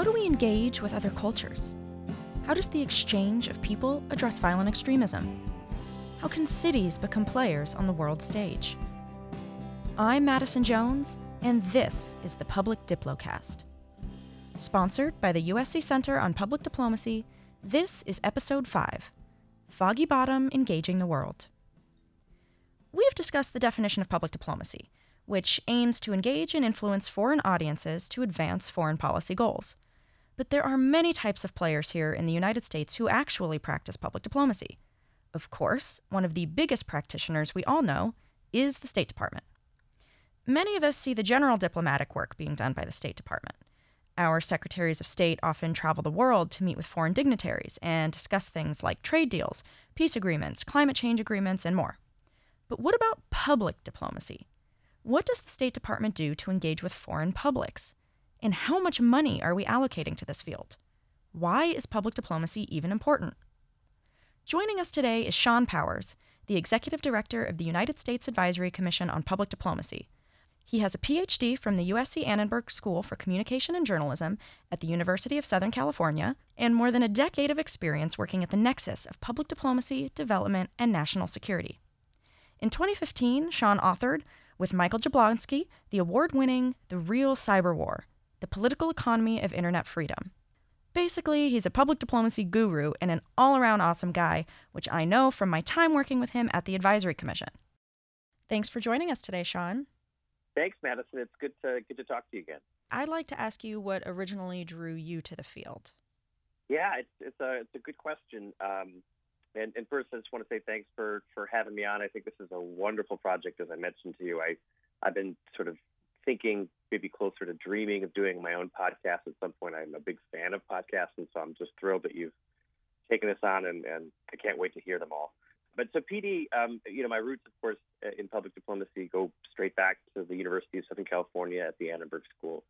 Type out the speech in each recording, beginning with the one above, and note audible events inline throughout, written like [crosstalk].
How do we engage with other cultures? How does the exchange of people address violent extremism? How can cities become players on the world stage? I'm Madison Jones, and this is the Public Diplocast. Sponsored by the USC Center on Public Diplomacy, this is Episode 5 Foggy Bottom Engaging the World. We've discussed the definition of public diplomacy, which aims to engage and influence foreign audiences to advance foreign policy goals. But there are many types of players here in the United States who actually practice public diplomacy. Of course, one of the biggest practitioners we all know is the State Department. Many of us see the general diplomatic work being done by the State Department. Our secretaries of state often travel the world to meet with foreign dignitaries and discuss things like trade deals, peace agreements, climate change agreements, and more. But what about public diplomacy? What does the State Department do to engage with foreign publics? And how much money are we allocating to this field? Why is public diplomacy even important? Joining us today is Shawn Powers, the Executive Director of the United States Advisory Commission on Public Diplomacy. He has a PhD from the USC Annenberg School for Communication and Journalism at the University of Southern California and more than a decade of experience working at the nexus of public diplomacy, development, and national security. In 2015, Shawn authored, with Michael Jablonski, the award winning The Real Cyber War The Political Economy of Internet Freedom. Basically, he's a public diplomacy guru and an all around awesome guy, which I know from my time working with him at the Advisory Commission. Thanks for joining us today, Shawn. Thanks, Madison. It's good to good to talk to you again. I'd like to ask you what originally drew you to the field. Yeah, it's it's a it's a good question. Um, and, and first, I just want to say thanks for for having me on. I think this is a wonderful project, as I mentioned to you. I I've been sort of thinking maybe closer to dreaming of doing my own podcast at some point. I'm a big fan of podcasts, and so I'm just thrilled that you've taken this on, and, and I can't wait to hear them all. But so PD, um, you know, my roots, of course, in public diplomacy go straight back to the University of Southern California at the Annenberg School,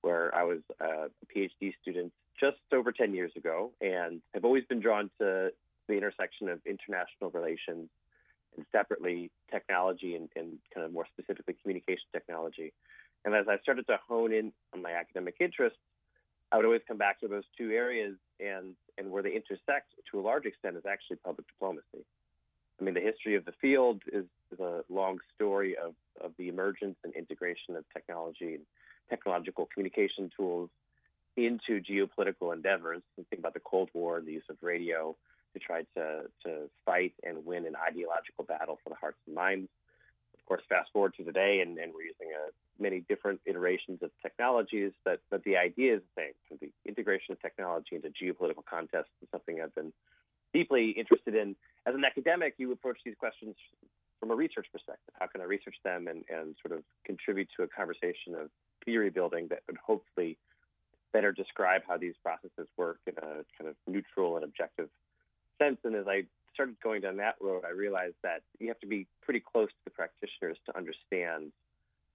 where I was a PhD student just over 10 years ago, and have always been drawn to the intersection of international relations and separately technology and, and kind of more specifically communication technology. And as I started to hone in on my academic interests, I would always come back to those two areas, and, and where they intersect to a large extent is actually public diplomacy. I mean, the history of the field is, is a long story of, of the emergence and integration of technology and technological communication tools into geopolitical endeavors. think about the Cold War and the use of radio to try to, to fight and win an ideological battle for the hearts and minds. Of course, fast forward to today, and, and we're using a, uh, many different iterations of technologies, but, but the idea is the same. So the integration of technology into geopolitical contests is something I've been deeply interested in. As an academic, you approach these questions from a research perspective. How can I research them and, and sort of contribute to a conversation of theory building that would hopefully better describe how these processes work in a kind of neutral and objective sense. And as I started going down that road, I realized that you have to be pretty close to the practitioners to understand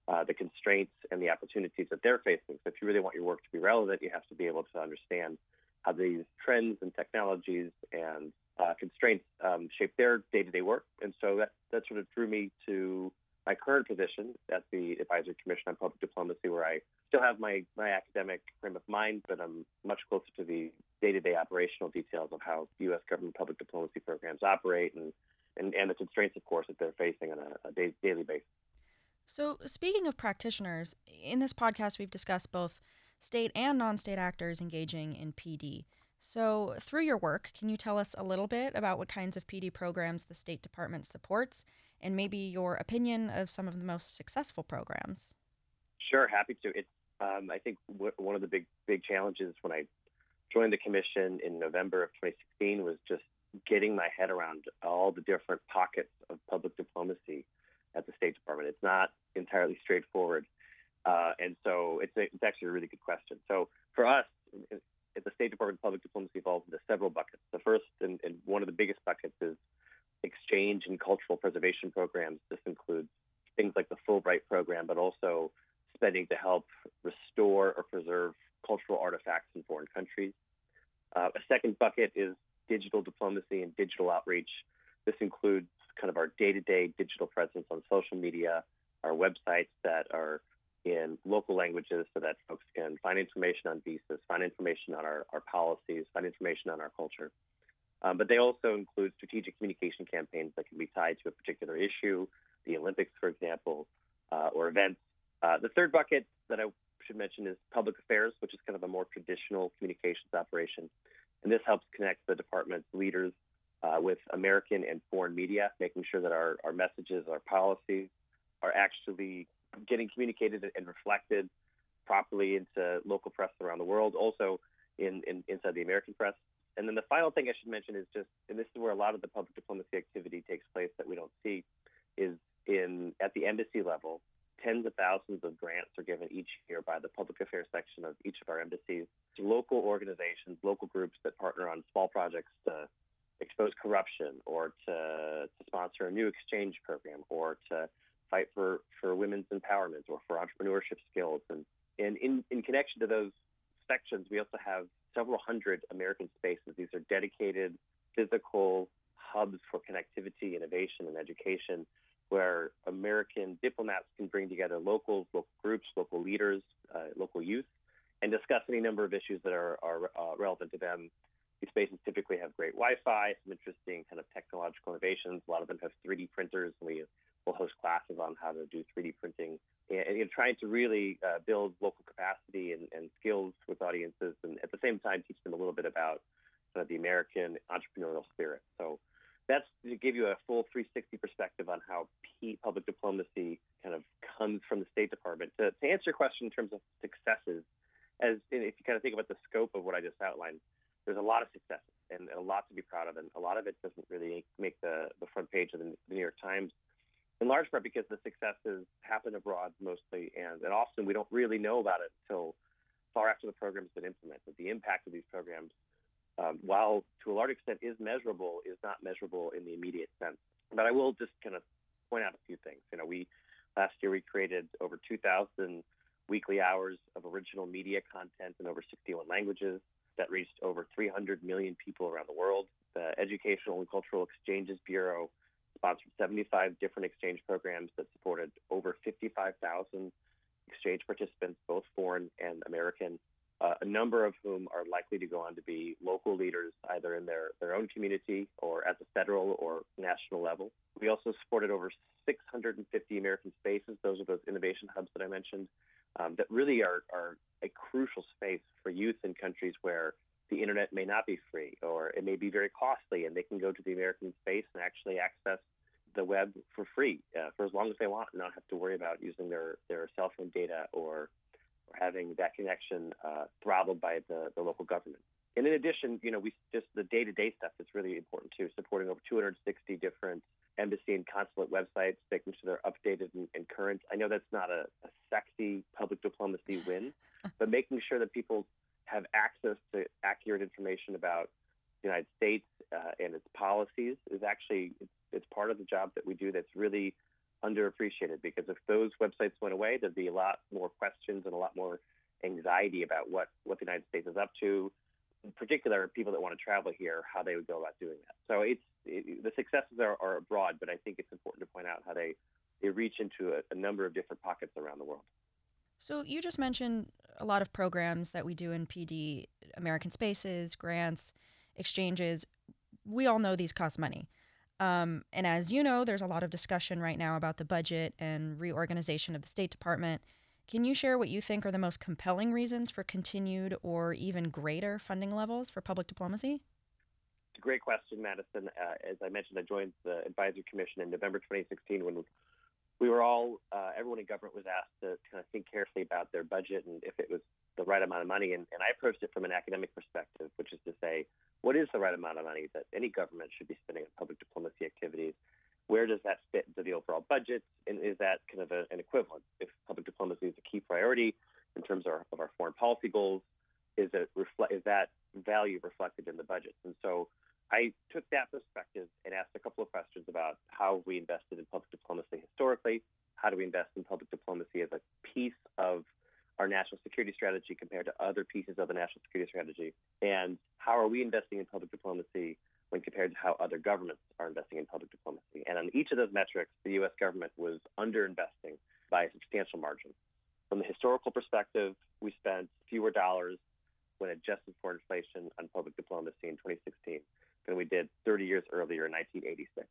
uh, the constraints and the opportunities that they're facing. So if you really want your work to be relevant, you have to be able to understand how these trends and technologies and uh, constraints um, shape their day-to-day work. And so that that sort of drew me to my current position at the Advisory Commission on Public Diplomacy, where I still have my, my academic frame of mind, but I'm much closer to the day-to-day operational details of how U.S. government public diplomacy programs operate and, and, and the constraints, of course, that they're facing on a, a day, daily basis. So, speaking of practitioners, in this podcast, we've discussed both state and non state actors engaging in PD. So, through your work, can you tell us a little bit about what kinds of PD programs the State Department supports and maybe your opinion of some of the most successful programs. Sure, happy to. It, um, I think w- one of the big big challenges when I joined the commission in November of 2016 was just getting my head around all the different pockets of public diplomacy at the State Department. It's not entirely straightforward, uh, and so it's a, it's actually a really good question. So for us. At the State Department, public diplomacy falls into several buckets. The first and, and one of the biggest buckets is exchange and cultural preservation programs. This includes things like the Fulbright program, but also spending to help restore or preserve cultural artifacts in foreign countries. Uh, a second bucket is digital diplomacy and digital outreach. This includes kind of our day to day digital presence on social media, our websites that are in local languages so that folks can find information on visas, find information on our, our policies, find information on our culture. Um, but they also include strategic communication campaigns that can be tied to a particular issue, the Olympics, for example, uh, or events. Uh, the third bucket that I should mention is public affairs, which is kind of a more traditional communications operation. And this helps connect the department's leaders uh, with American and foreign media, making sure that our, our messages, our policies are actually getting communicated and reflected properly into local press around the world, also in, in inside the American press. And then the final thing I should mention is just, and this is where a lot of the public diplomacy activity takes place that we don't see, is in at the embassy level. Tens of thousands of grants are given each year by the public affairs section of each of our embassies to local organizations, local groups that partner on small projects to expose corruption or to, to sponsor a new exchange program or to fight for, for women's empowerment or for entrepreneurship skills. And, and in, in connection to those sections, we also have several hundred American spaces. These are dedicated physical hubs for connectivity, innovation, and education where American diplomats can bring together locals, local groups, local leaders, uh, local youth, and discuss any number of issues that are, are uh, relevant to them. These spaces typically have great Wi-Fi, some interesting kind of technological innovations. A lot of them have 3D printers, and we will host classes on how to do 3D printing and, and trying to really uh, build local capacity and, and, skills with audiences, and at the same time teach them a little bit about of the American entrepreneurial spirit. So that's to give you a full 360 perspective on how P public diplomacy kind of comes from the State Department. To, to answer your question in terms of successes, as if you kind of think about the scope of what I just outlined, there's a lot of successes and a lot to be proud of, and a lot of it doesn't really make the, the front page of the New York Times in large part because the successes happen abroad mostly, and, and often we don't really know about it until far after the program's been implemented. The impact of these programs, um, while to a large extent is measurable, is not measurable in the immediate sense. But I will just kind of point out a few things. You know, we last year we created over 2,000 weekly hours of original media content in over 61 languages that reached over 300 million people around the world. The Educational and Cultural Exchanges Bureau sponsored 75 different exchange programs that supported over 55,000 exchange participants, both foreign and American, uh, a number of whom are likely to go on to be local leaders either in their, their own community or at the federal or national level. We also supported over 650 American spaces. Those are those innovation hubs that I mentioned um, that really are, are a crucial space for youth in countries where the internet may not be free or it may be very costly and they can go to the American space and actually access the web for free uh, for as long as they want and not have to worry about using their, their cell phone data or, or having that connection uh, throttled by the, the local government. And in addition, you know, we just the day-to-day stuff is really important too, supporting over 260 different embassy and consulate websites, making sure they're updated and, and current. I know that's not a, a sexy public diplomacy win, [laughs] but making sure that people have access to accurate information about the United States uh, and its policies is actually it's, it's part of the job that we do that's really underappreciated because if those websites went away, there'd be a lot more questions and a lot more anxiety about what, what the United States is up to. In particular, people that want to travel here, how they would go about doing that. So it's it, the successes are, are abroad, but I think it's important to point out how they, they reach into a, a number of different pockets around the world. So you just mentioned a lot of programs that we do in PD, American Spaces, grants, exchanges. We all know these cost money. Um, and as you know, there's a lot of discussion right now about the budget and reorganization of the State Department. Can you share what you think are the most compelling reasons for continued or even greater funding levels for public diplomacy? Great question, Madison. Uh, as I mentioned, I joined the Advisory Commission in November 2016 when we were all, uh, everyone in government was asked to kind of think carefully about their budget and if it was the right amount of money. And, and I approached it from an academic perspective, which is to say, what is the right amount of money that any government should be spending on public diplomacy activities? Where does that fit into the overall budget? And is that kind of a, an equivalent? If public diplomacy is a key priority in terms of our, of our foreign policy goals, is, it is that value reflected in the budget? And so I took that perspective and asked a couple of questions about how we invested in public diplomacy historically, how do we invest in public diplomacy as a piece of our national security strategy compared to other pieces of the national security strategy, and how are we investing in public diplomacy when compared to how other governments are investing in public diplomacy. And on each of those metrics, the U.S. government was underinvesting by a substantial margin. From the historical perspective, we spent fewer dollars when adjusted for inflation on public diplomacy in 2016 than we did 30 years earlier in 1986.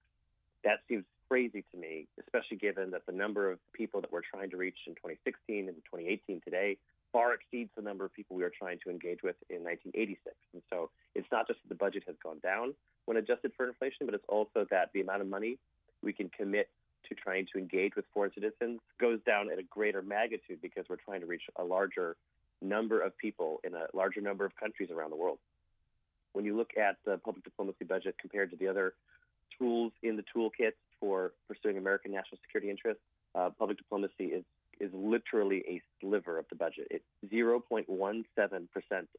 That seems crazy to me, especially given that the number of people that we're trying to reach in 2016 and 2018 today far exceeds the number of people we are trying to engage with in 1986. And so it's not just that the budget has gone down when adjusted for inflation, but it's also that the amount of money we can commit to trying to engage with foreign citizens goes down at a greater magnitude because we're trying to reach a larger number of people in a larger number of countries around the world. When you look at the public diplomacy budget compared to the other tools in the toolkit for pursuing American national security interests, uh, public diplomacy is is literally a sliver of the budget. It's 0.17%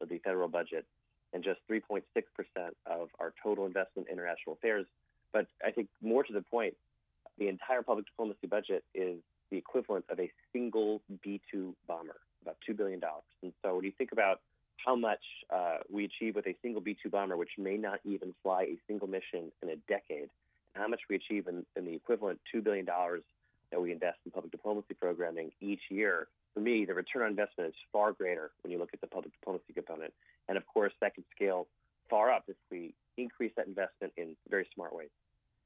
of the federal budget and just 3.6% of our total investment in international affairs. But I think more to the point, the entire public diplomacy budget is the equivalent of a single B 2 bomber, about $2 billion. And so when you think about how much uh, we achieve with a single B 2 bomber, which may not even fly a single mission in a decade, and how much we achieve in, in the equivalent $2 billion that we invest in public diplomacy programming each year, for me, the return on investment is far greater when you look at the public diplomacy component. And of course, that can scale far up if we increase that investment in very smart ways.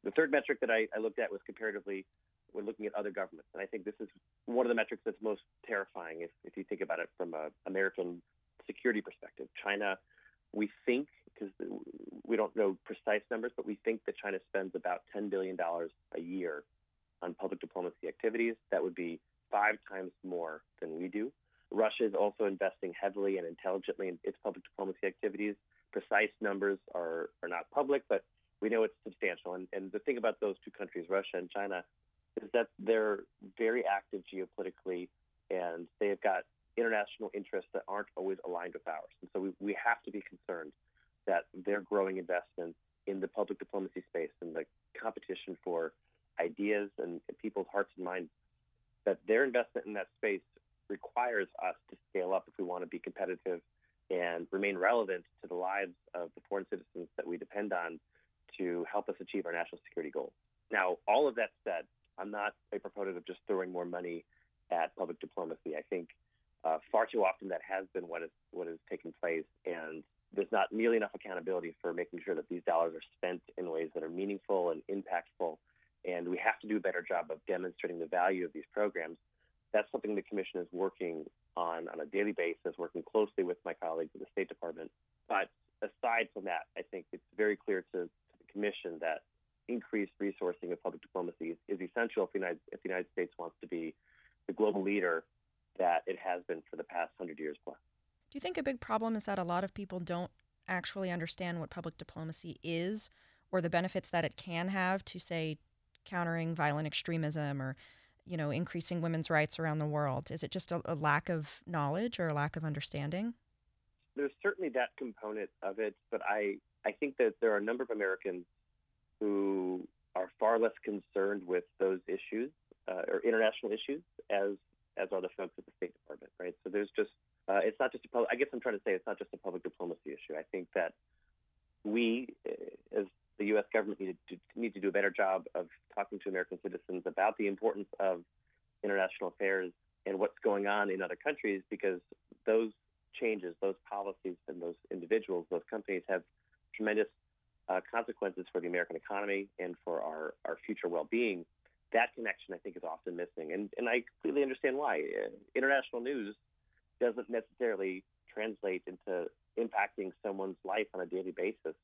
The third metric that I, I looked at was comparatively when looking at other governments. And I think this is one of the metrics that's most terrifying if, if you think about it from an American security perspective. China, we think, because we don't know precise numbers, but we think that China spends about $10 billion a year on public diplomacy activities. That would be five times more than we do. Russia is also investing heavily and intelligently in its public diplomacy activities. Precise numbers are, are not public, but we know it's substantial. And, and the thing about those two countries, Russia and China, is that they're very active geopolitically and they've got international interests that aren't always aligned with ours. And so we, we have to be concerned that their growing investments in the public diplomacy space and the competition for ideas and people's hearts and minds, that their investment in that space requires us to scale up if we want to be competitive and remain relevant to the lives of the foreign citizens that we depend on to help us achieve our national security goals. Now, all of that said, I'm not a proponent of just throwing more money at public diplomacy. I think uh, far too often that has been what is what is taking place, and there's not nearly enough accountability for making sure that these dollars are spent in ways that are meaningful and impactful and we have to do a better job of demonstrating the value of these programs. That's something the Commission is working on on a daily basis, working closely with my colleagues at the State Department. But aside from that, I think it's very clear to, to the Commission that increased resourcing of public diplomacy is, is essential if the, United, if the United States wants to be the global leader that it has been for the past hundred years plus. Do you think a big problem is that a lot of people don't actually understand what public diplomacy is or the benefits that it can have to, say, countering violent extremism or you know increasing women's rights around the world? Is it just a, a, lack of knowledge or a lack of understanding? There's certainly that component of it but i i think that there are a number of americans who are far less concerned with those issues uh, or international issues as as are the folks at the state department right? So there's just uh, it's not just a public, i guess i'm trying to say it's not just a public diplomacy issue i think that we uh, as the U.S. government need to, need to do a better job of talking to American citizens about the importance of international affairs and what's going on in other countries because those changes, those policies, and those individuals, those companies have tremendous uh, consequences for the American economy and for our, our future well being. That connection, I think, is often missing. And, and I completely understand why. Uh, international news doesn't necessarily translate into impacting someone's life on a daily basis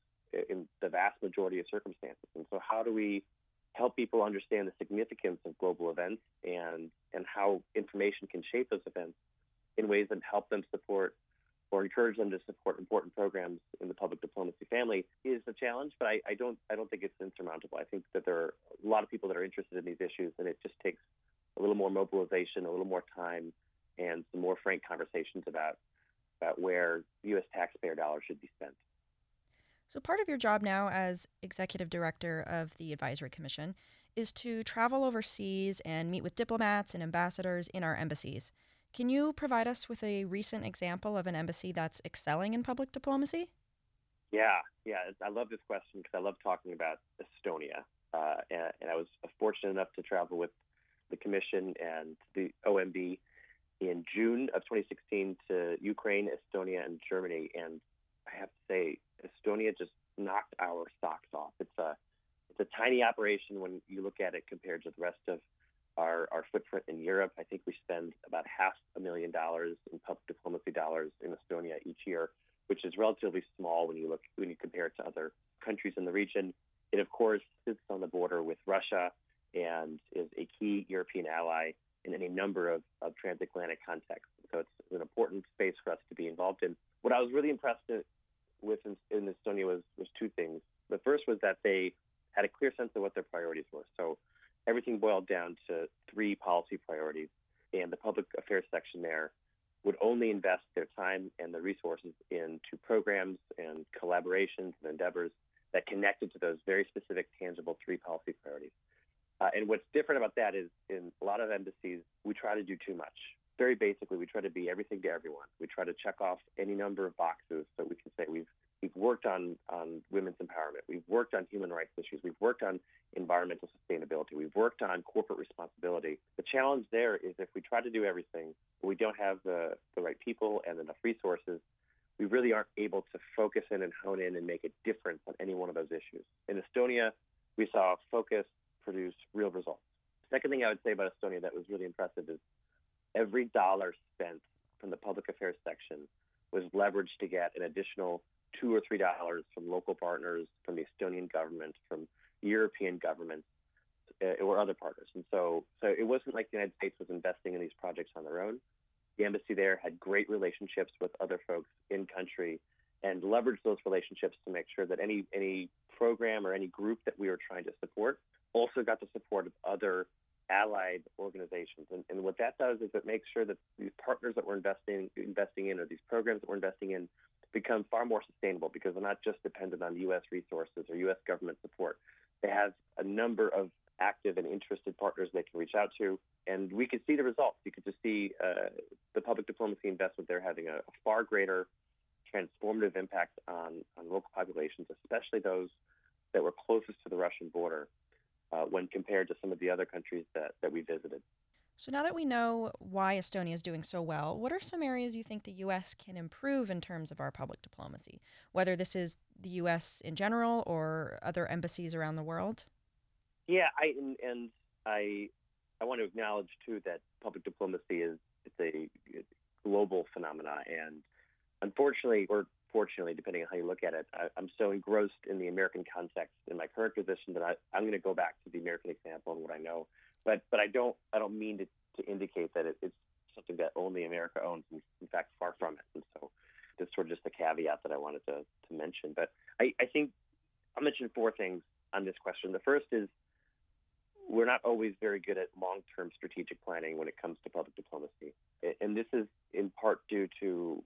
in the vast majority of circumstances. And so, how do we help people understand the significance of global events and and how information can shape those events in ways that help them support or encourage them to support important programs in the public diplomacy family is a challenge, but I, I don't I don't think it's insurmountable. I think that there are a lot of people that are interested in these issues, and it just takes a little more mobilization, a little more time, and some more frank conversations about about where U.S. taxpayer dollars should be spent. So, part of your job now as executive director of the Advisory Commission is to travel overseas and meet with diplomats and ambassadors in our embassies. Can you provide us with a recent example of an embassy that's excelling in public diplomacy? Yeah, yeah. I love this question because I love talking about Estonia. Uh, and, and, I was fortunate enough to travel with the Commission and the OMB in June of 2016 to Ukraine, Estonia, and Germany. And I have to say, Estonia just knocked our socks off. It's a it's a tiny operation when you look at it compared to the rest of our, our footprint in Europe. I think we spend about half a million dollars in public diplomacy dollars in Estonia each year, which is relatively small when you look when you compare it to other countries in the region. It of course sits on the border with Russia and is a key European ally in any number of, of transatlantic contexts. So it's an important space for us to be involved in. What I was really impressed with in, in Estonia was, was two things. The first was that they had a clear sense of what their priorities were. So everything boiled down to three policy priorities, and the public affairs section there would only invest their time and their resources into programs and collaborations and endeavors that connected to those very specific, tangible three policy priorities. Uh, and what's different about that is in a lot of embassies, we try to do too much. Very basically, we try to be everything to everyone. We try to check off any number of boxes so we can say we've we've worked on on women's empowerment, we've worked on human rights issues, we've worked on environmental sustainability, we've worked on corporate responsibility. The challenge there is if we try to do everything, we don't have the the right people and enough resources, we really aren't able to focus in and hone in and make a difference on any one of those issues. In Estonia, we saw a focus produce real results. Second thing I would say about Estonia that was really impressive is every dollar spent from the public affairs section was leveraged to get an additional two or three dollars from local partners, from the Estonian government, from European governments, uh, or other partners. And so, so it wasn't like the United States was investing in these projects on their own. The embassy there had great relationships with other folks in country and leveraged those relationships to make sure that any any program or any group that we were trying to support also got the support of other allied organizations. And, and what that does is it makes sure that these partners that we're investing investing in or these programs that we're investing in become far more sustainable because they're not just dependent on U.S. resources or U.S. government support. They have a number of active and interested partners they can reach out to, and we can see the results. You can just see uh, the public diplomacy investment there having a, a far greater transformative impact on, on local populations, especially those that were closest to the Russian border uh, when compared to some of the other countries that, that we visited. So, now that we know why Estonia is doing so well, what are some areas you think the U.S. can improve in terms of our public diplomacy, whether this is the U.S. in general or other embassies around the world? Yeah, I and, and I I want to acknowledge too that public diplomacy is it's a global phenomena, and unfortunately, or fortunately, depending on how you look at it, I, am so engrossed in the American context in my current position that I, I'm going to go back to the American example and what I know. But but I don't I don't mean to, to indicate that it, it's something that only America owns. In, fact, far from it. And so this sort of just a caveat that I wanted to, to mention. But I, I think I'll mention four things on this question. The first is we're not always very good at long-term strategic planning when it comes to public diplomacy, and this is in part due to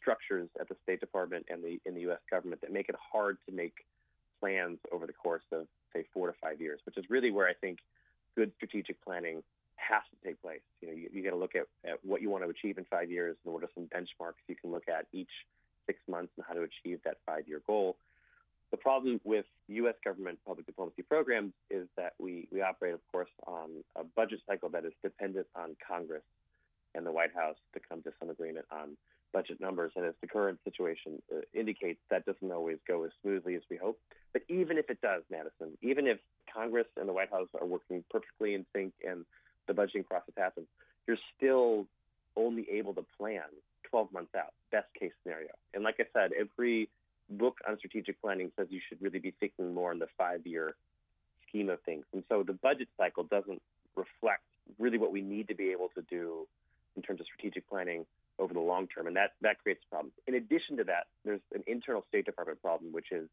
structures at the State Department and the in the U.S. government that make it hard to make plans over the course of say four to five years, which is really where I think good strategic planning has to take place. You know, you, you got to look at, at what you want to achieve in five years, and what are some benchmarks you can look at each six months and how to achieve that five-year goal. The problem with U.S. government public diplomacy programs is that we, we operate, of course, on a budget cycle that is dependent on Congress and the White House to come to some agreement on budget numbers. And as the current situation uh, indicates, that doesn't always go as smoothly as we hope. But even if it does, Madison, even if Congress and the White House are working perfectly in sync and the budgeting process happens, you're still only able to plan 12 months out, best case scenario. And like I said, every book on strategic planning says you should really be thinking more in the five year scheme of things. And so the budget cycle doesn't reflect really what we need to be able to do in terms of strategic planning over the long term. And that, that creates problems. In addition to that, there's an internal State Department problem, which is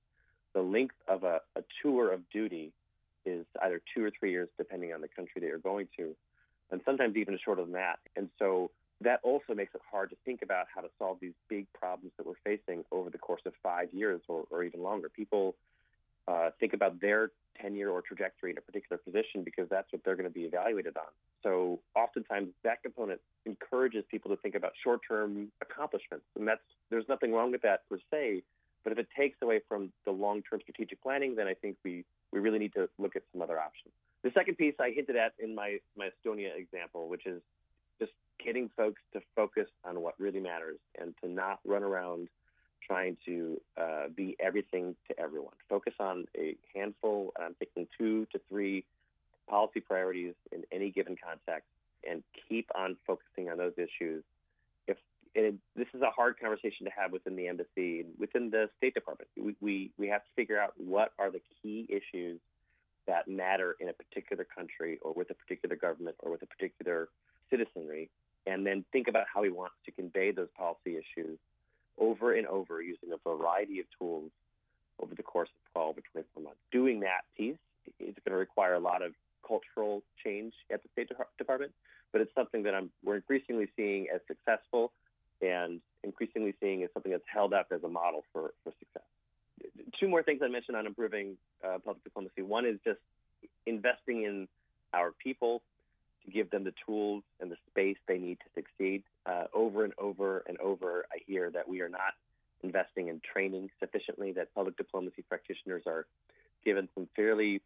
the length of a, a tour of duty is either two or three years, depending on the country that you're going to, and sometimes even shorter than that. And so that also makes it hard to think about how to solve these big problems that we're facing over the course of five years or, or even longer. People uh, think about their tenure or trajectory in a particular position because that's what they're going to be evaluated on. So oftentimes that component encourages people to think about short-term accomplishments, and that's there's nothing wrong with that per se. But if it takes away from the long-term strategic planning, then I think we we really need to look at some other options. The second piece I hinted at in my, my Estonia example, which is just getting folks to focus on what really matters and to not run around trying to uh, be everything to everyone. Focus on a handful, and I'm thinking two to three policy priorities in any given context, and keep on focusing on those issues. If it, this is a hard conversation to have within the embassy, within the State Department, we, we, we have to figure out what are the key issues that matter in a particular country or with a particular government or with a particular citizenry, and then think about how we want to convey those policy issues over and over using a variety of tools over the course of 12 or 24 months. Doing that piece is going to require a lot of cultural change at the State Department, but it's something that I'm, we're increasingly seeing as successful and increasingly seeing as something that's held up as a model for, for success. Two more things I mentioned on improving uh, public diplomacy. One is just investing in our people give them the tools and the space they need to succeed. Uh, over and over and over, I hear that we are not investing in training sufficiently, that public diplomacy practitioners are given some fairly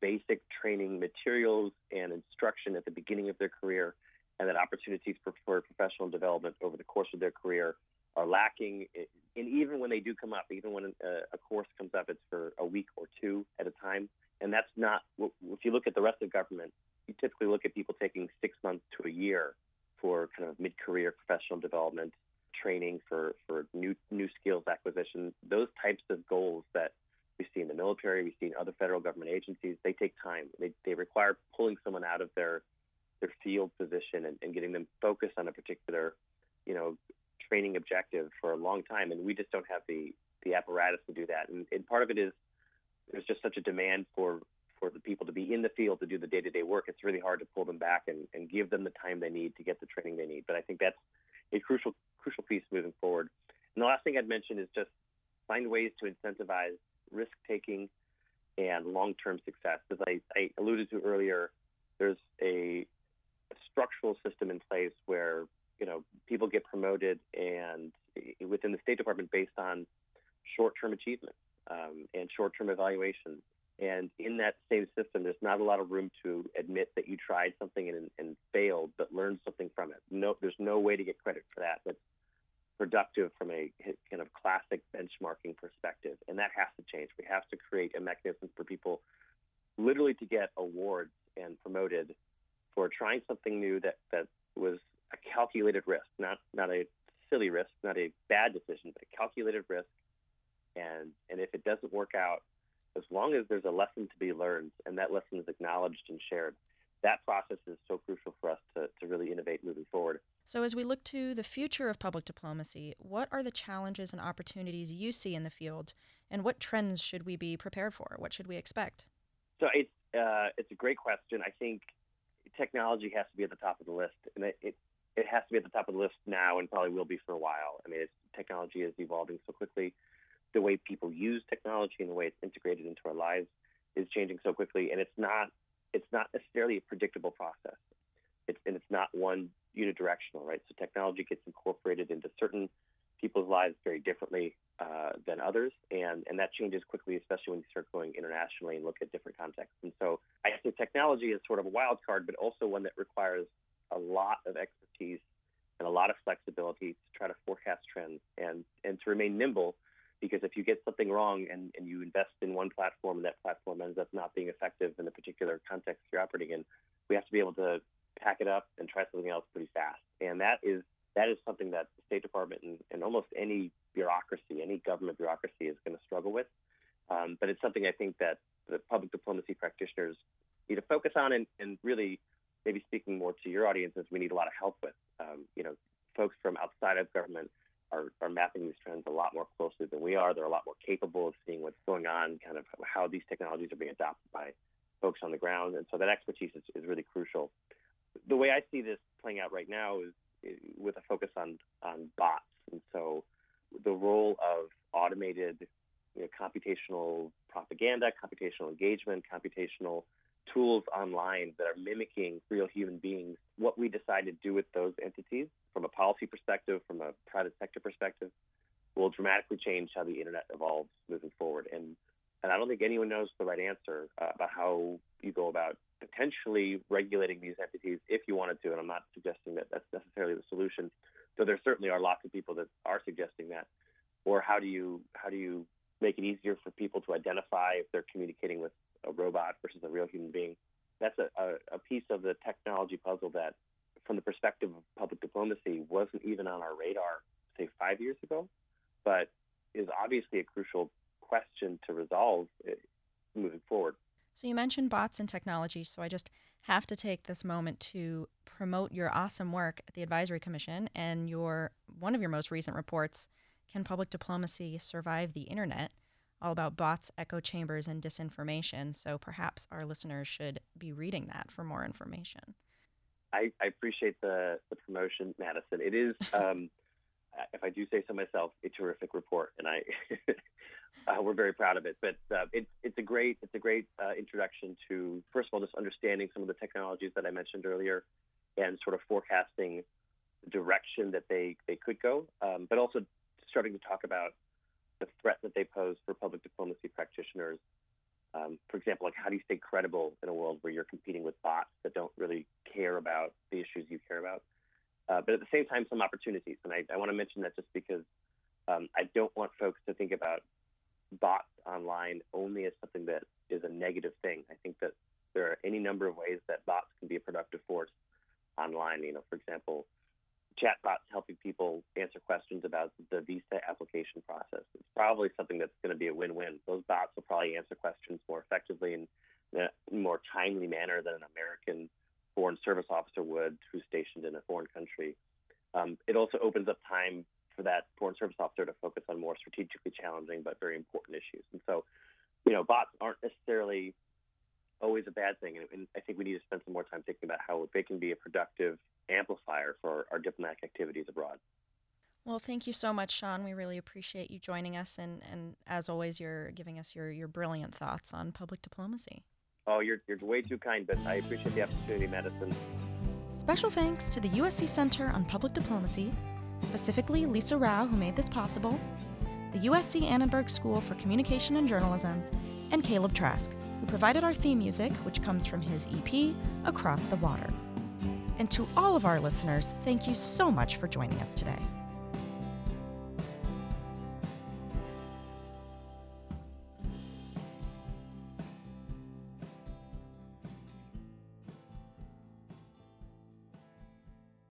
basic training materials and instruction at the beginning of their career, and that opportunities for, for professional development over the course of their career are lacking. And even when they do come up, even when a, a course comes up, it's for a week or two at a time. And that's not, if you look at the rest of government, you typically look at people taking six months to a year for kind of mid-career professional development, training for, for new new skills acquisition. Those types of goals that we see in the military, we see in other federal government agencies, they take time. They, they require pulling someone out of their their field position and, and getting them focused on a particular, you know, training objective for a long time. And we just don't have the the apparatus to do that. And, and part of it is there's just such a demand for for the people to be in the field to do the day-to-day work, it's really hard to pull them back and, and give them the time they need to get the training they need. But I think that's a crucial crucial piece moving forward. And the last thing I'd mention is just find ways to incentivize risk taking and long-term success. As I, I alluded to earlier, there's a, structural system in place where you know people get promoted and within the State Department based on short-term achievements um, and short-term evaluations and in that same system, there's not a lot of room to admit that you tried something and, and failed, but learned something from it. No, there's no way to get credit for that. That's productive from a kind of classic benchmarking perspective, and that has to change. We have to create a mechanism for people literally to get awards and promoted for trying something new that that was a calculated risk, not not a silly risk, not a bad decision, but a calculated risk. And and if it doesn't work out, as long as there's a lesson to be learned and that lesson is acknowledged and shared, that process is so crucial for us to, to really innovate moving forward. So, as we look to the future of public diplomacy, what are the challenges and opportunities you see in the field, and what trends should we be prepared for? What should we expect? So, it's, uh, it's a great question. I think technology has to be at the top of the list, and it, it, it has to be at the top of the list now and probably will be for a while. I mean, technology is evolving so quickly the way people use technology and the way it's integrated into our lives is changing so quickly, and it's not it's not necessarily a predictable process. It's and it's not one unidirectional, right? So technology gets incorporated into certain people's lives very differently uh, than others, and and that changes quickly, especially when you start going internationally and look at different contexts. And so I think technology is sort of a wild card, but also one that requires a lot of expertise and a lot of flexibility to try to forecast trends and and to remain nimble because if you get something wrong and, and you invest in one platform and that platform ends up not being effective in the particular context you're operating in, we have to be able to pack it up and try something else pretty fast. And that is that is something that the State Department and, and almost any bureaucracy, any government bureaucracy is going to struggle with. Um, but it's something I think that the public diplomacy practitioners need to focus on and, and really maybe speaking more to your audiences, we need a lot of help with. Um, you know, folks from outside of government are, are mapping these trends a lot more closely than we are. They're a lot more capable of seeing what's going on, kind of how these technologies are being adopted by folks on the ground. And so that expertise is, is really crucial. The way I see this playing out right now is, with a focus on, on bots. And so the role of automated you know, computational propaganda, computational engagement, computational tools online that are mimicking real human beings, what we decide to do with those entities from a policy perspective, from a private sector perspective, will dramatically change how the internet evolves moving forward. And and I don't think anyone knows the right answer uh, about how you go about potentially regulating these entities if you wanted to. And I'm not suggesting that that's necessarily the solution, though there certainly are lots of people that are suggesting that. Or how do you how do you make it easier for people to identify if they're communicating with a robot versus a real human being? That's a, a, a piece of the technology puzzle that, from the perspective of public diplomacy, wasn't even on our radar, say, five years ago, but is obviously a crucial question to resolve eh, moving forward. So you mentioned bots and technology, so I just have to take this moment to promote your awesome work at the Advisory Commission and your one of your most recent reports, Can Public Diplomacy Survive the Internet? all about bots, echo chambers, and disinformation. So perhaps our listeners should be reading that for more information. I, I appreciate the, the promotion, Madison. It is, [laughs] um, if I do say so myself, a terrific report, and I [laughs] uh, we're very proud of it. But uh, it's it's a great it's a great uh, introduction to first of all just understanding some of the technologies that I mentioned earlier, and sort of forecasting the direction that they they could go, um, but also starting to talk about the threat that they pose for public diplomacy practitioners. Um, for example, like how do you stay credible in a world where you're competing with bots that don't really care about the issues you care about? Uh, but at the same time, some opportunities. And I, I want to mention that just because um, I don't want folks to think about bots online only as something that is a negative thing. I think that there are any number of ways that bots can be a productive force online. You know, for example, chatbots helping people answer questions about the visa application process. It's probably something that's going to be a win-win. Those bots will probably answer questions more effectively and in a more timely manner than an American foreign service officer would who's stationed in a foreign country. Um, it also opens up time for that foreign service officer to focus on more strategically challenging but very important issues. And so, you know, bots aren't necessarily always a bad thing. And, I think we need to spend some more time thinking about how they can be a productive amplifier for our diplomatic activities abroad. Well, thank you so much, Shawn. We really appreciate you joining us, and, and as always, you're giving us your, your brilliant thoughts on public diplomacy. Oh, you're, you're way too kind, but I appreciate the opportunity, Madison. Special thanks to the USC Center on Public Diplomacy, specifically Lisa Rao, who made this possible, the USC Annenberg School for Communication and Journalism, and Caleb Trask, who provided our theme music, which comes from his EP, Across the Water. And to all of our listeners, thank you so much for joining us today.